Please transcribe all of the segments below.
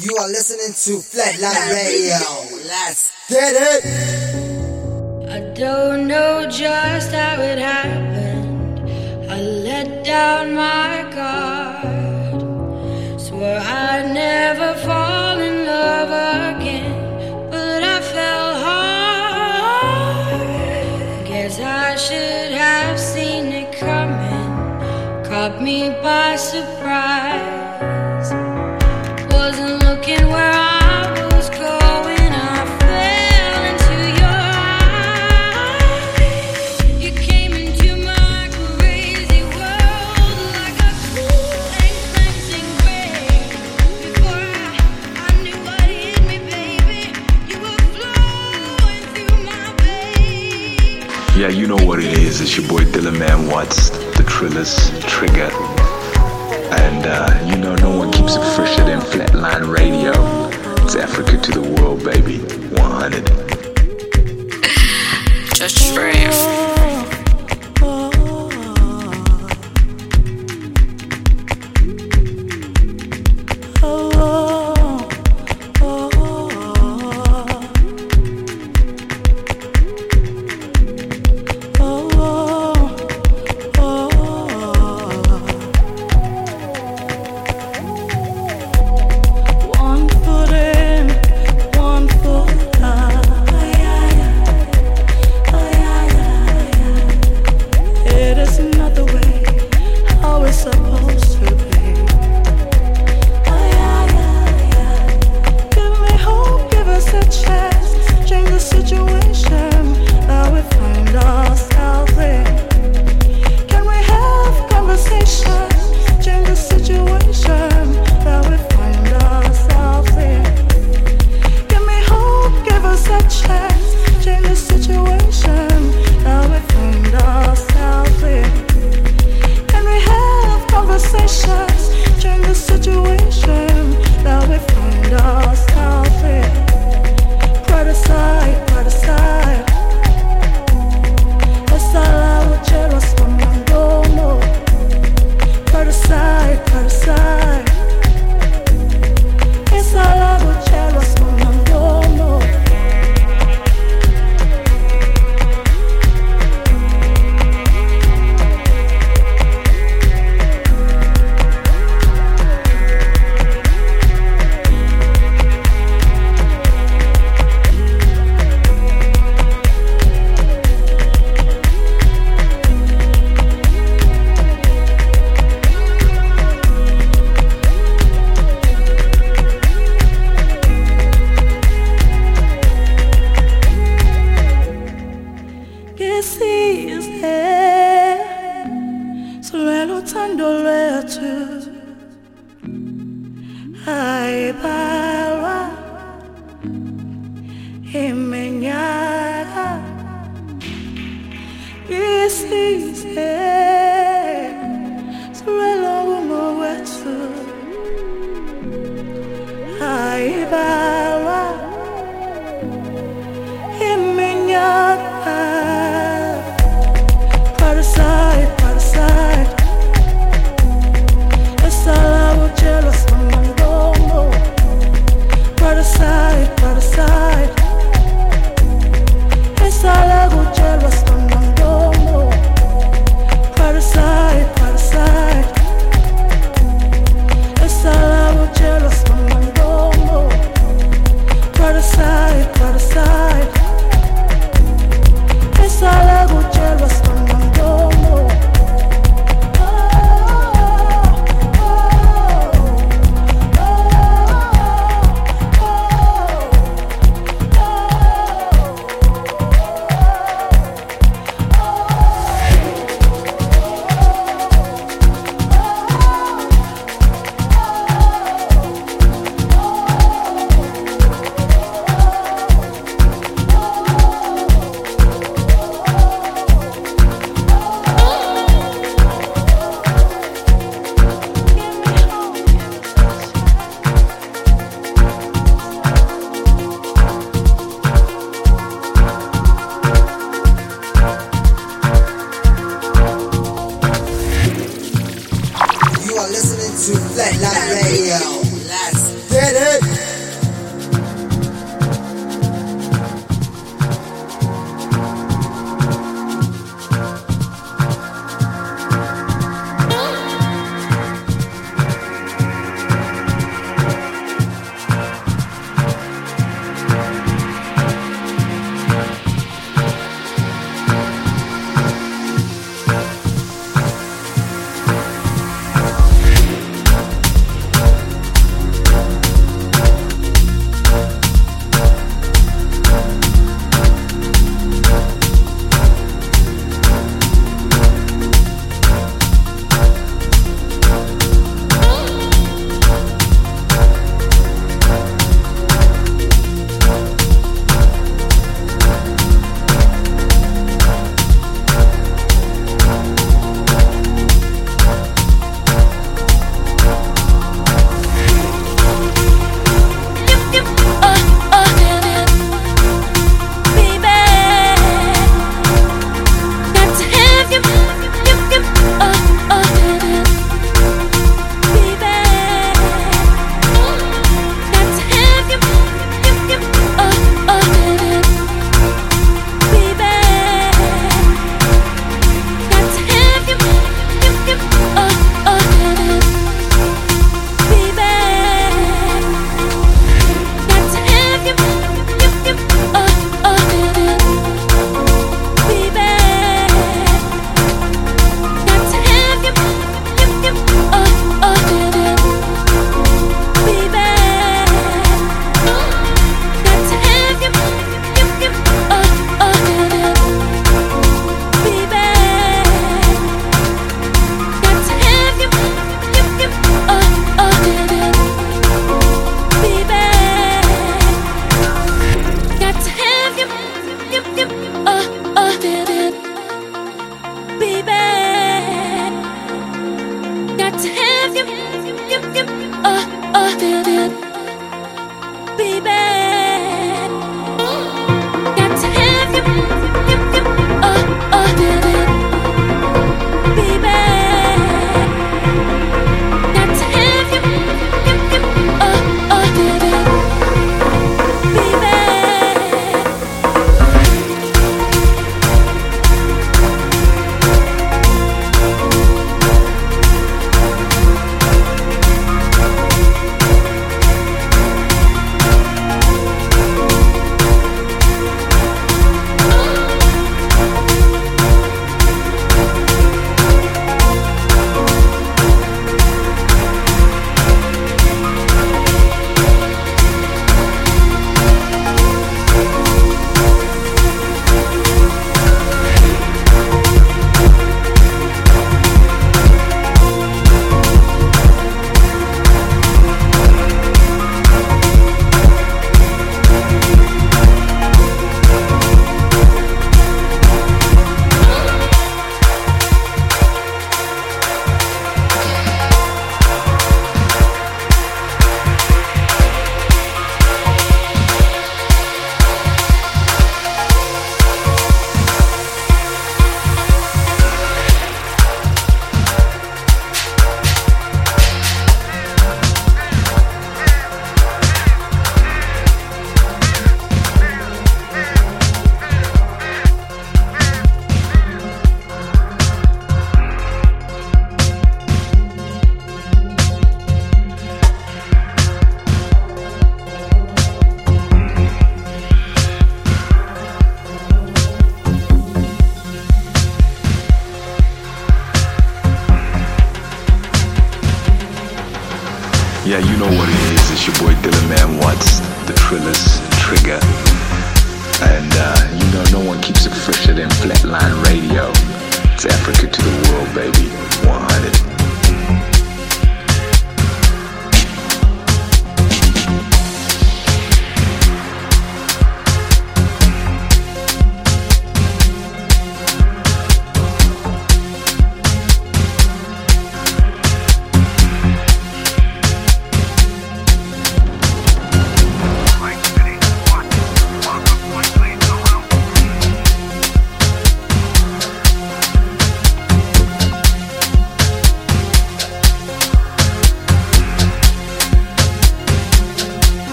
You are listening to Flatline Radio. Let's get it. I don't know just how it happened. I let down my guard. Swore I'd never fall in love again. But I fell hard. Guess I should have seen it coming. Caught me by surprise. man what's the trillers trigger? And uh, you know, no one keeps it fresher than Flatline Radio. It's Africa to the world, baby. 100. Just free.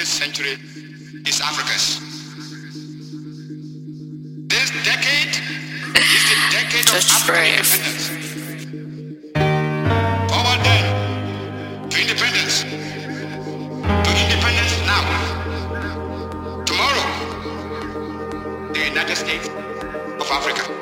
20th century is Africa's. This decade is the decade of That's African brave. independence. Forward then to independence, to independence now. Tomorrow, the United States of Africa.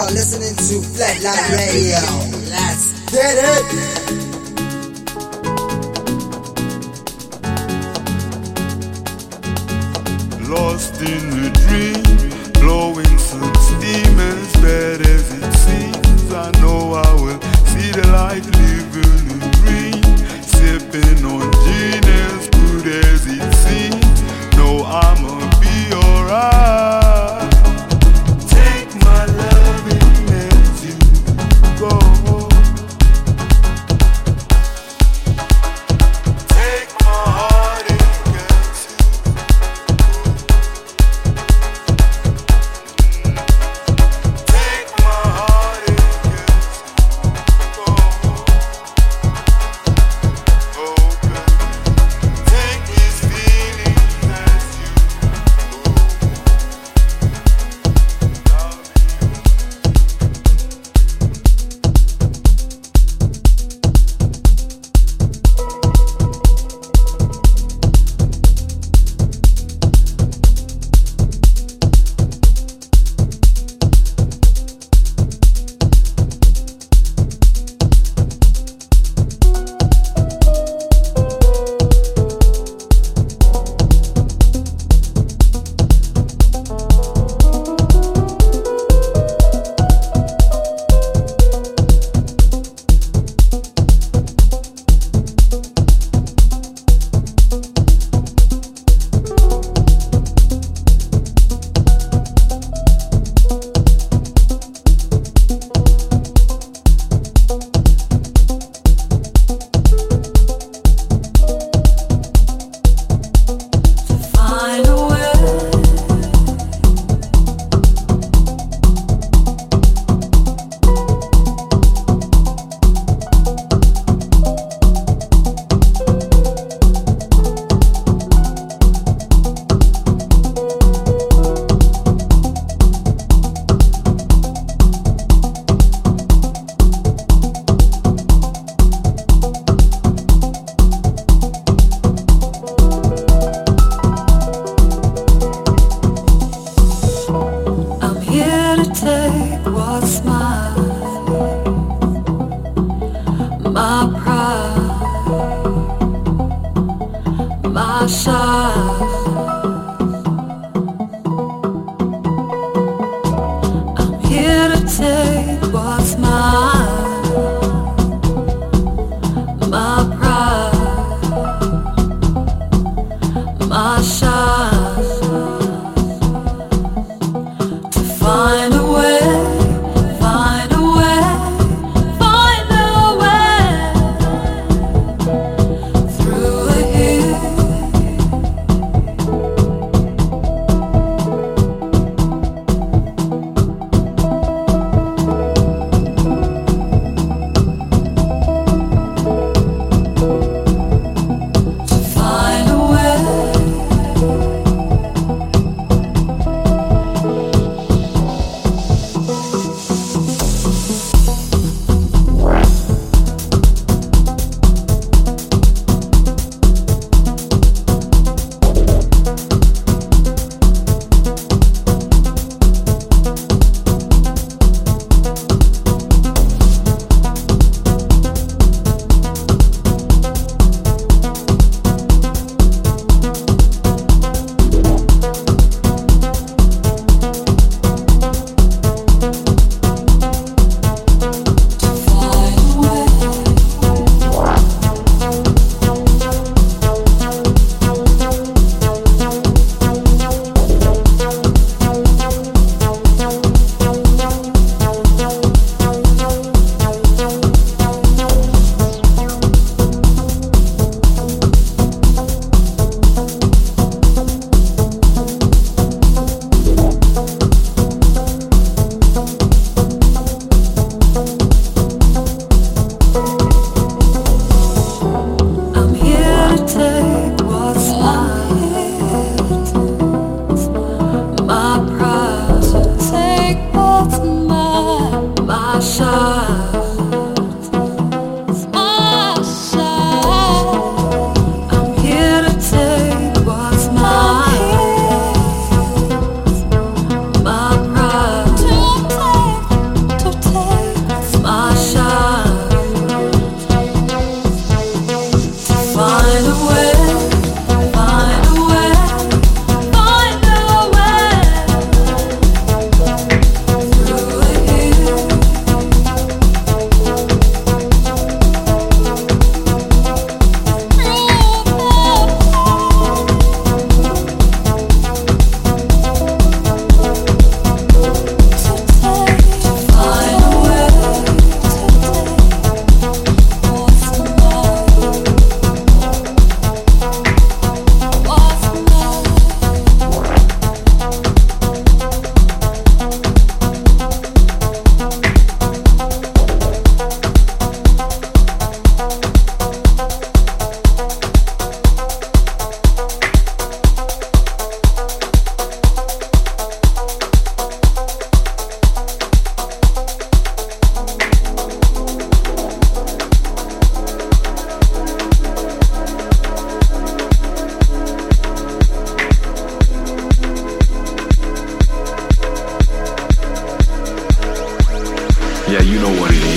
Are listening to Flatline Radio. Let's get it! Lost in the dream, blowing some steam and better.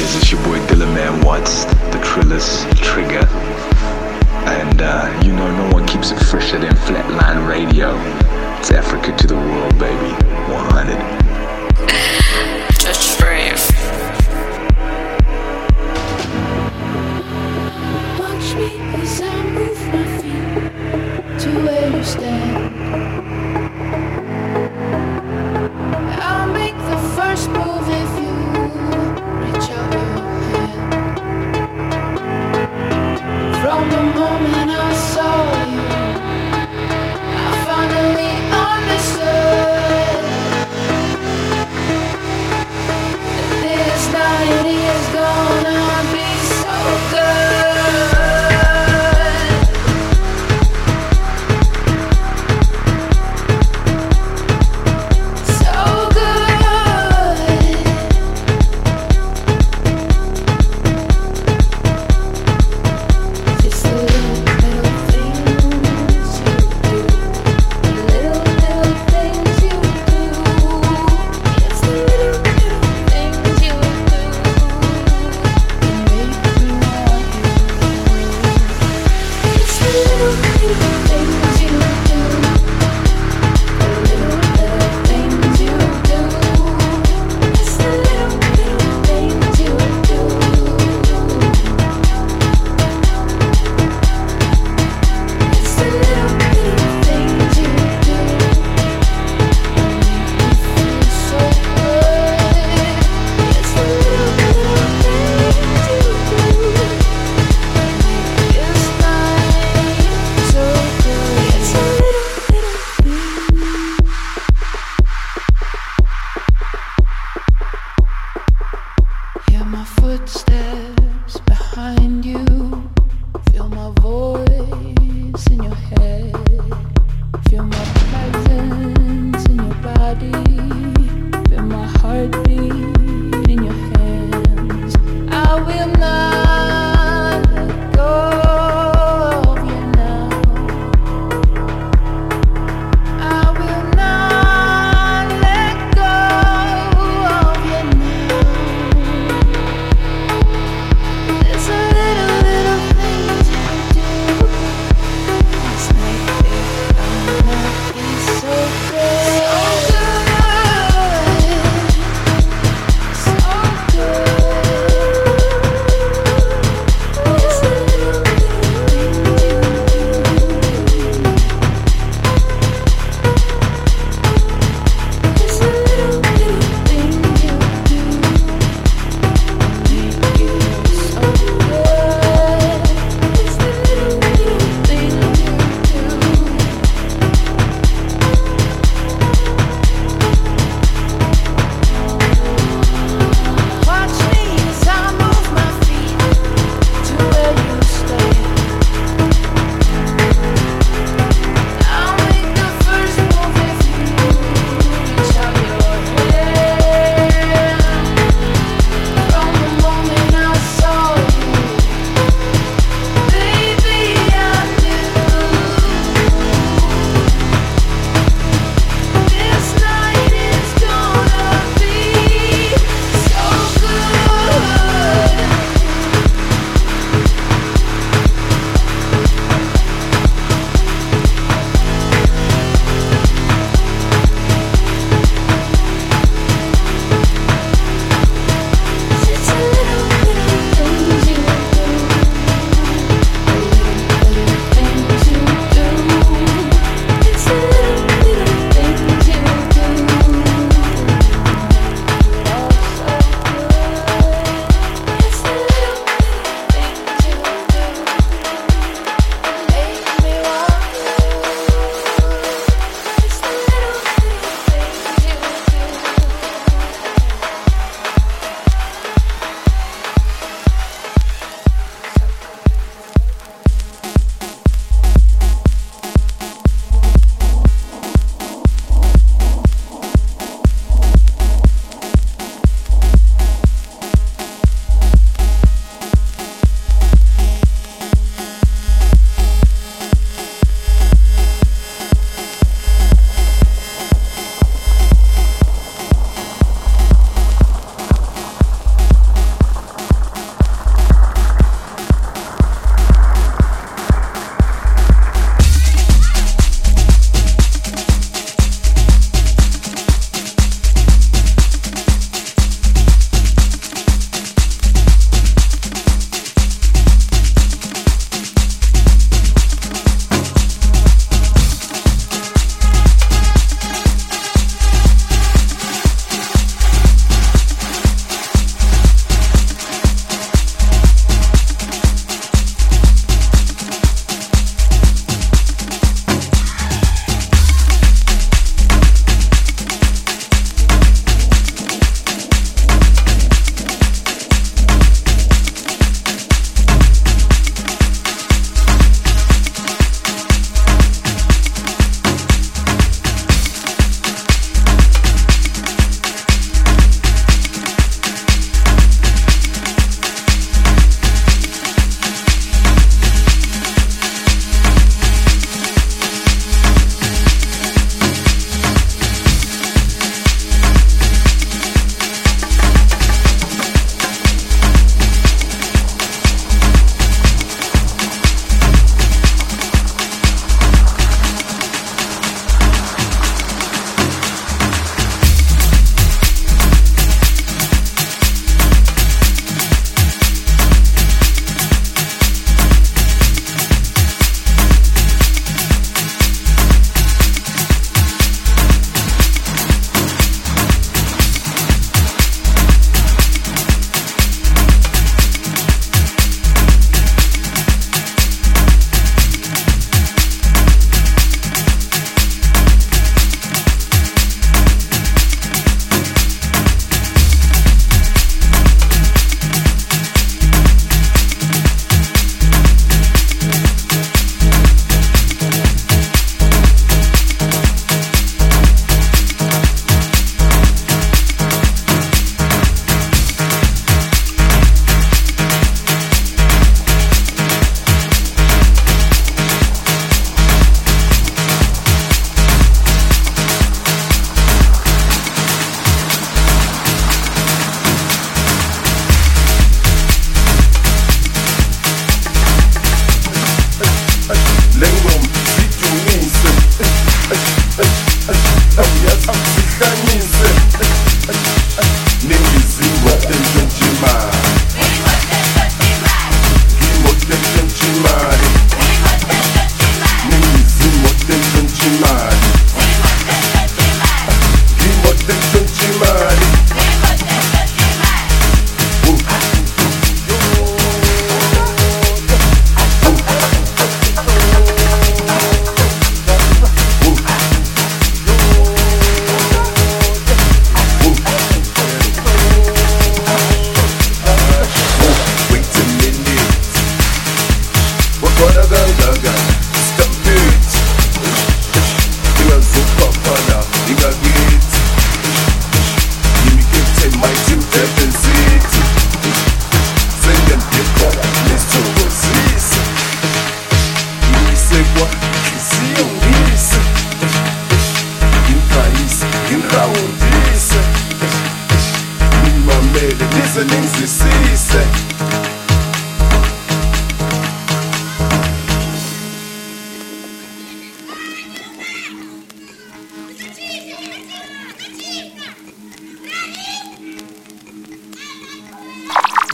is. It's your boy Dillaman Watts, the Trillis Trigger. And uh, you know, no one keeps it fresher than Flatline Radio. It's Africa to the world, baby. 100. Just brave. Watch me as I move my feet to where you stand. From the moment I saw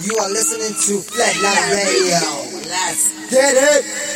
You are listening to Flatline Radio. Let's get it.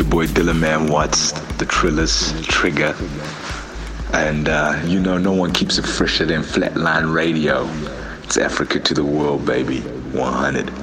Your boy Dylan Man Watts, the Trillers, Trigger. And uh, you know, no one keeps it fresher than Flatline Radio. It's Africa to the world, baby. 100.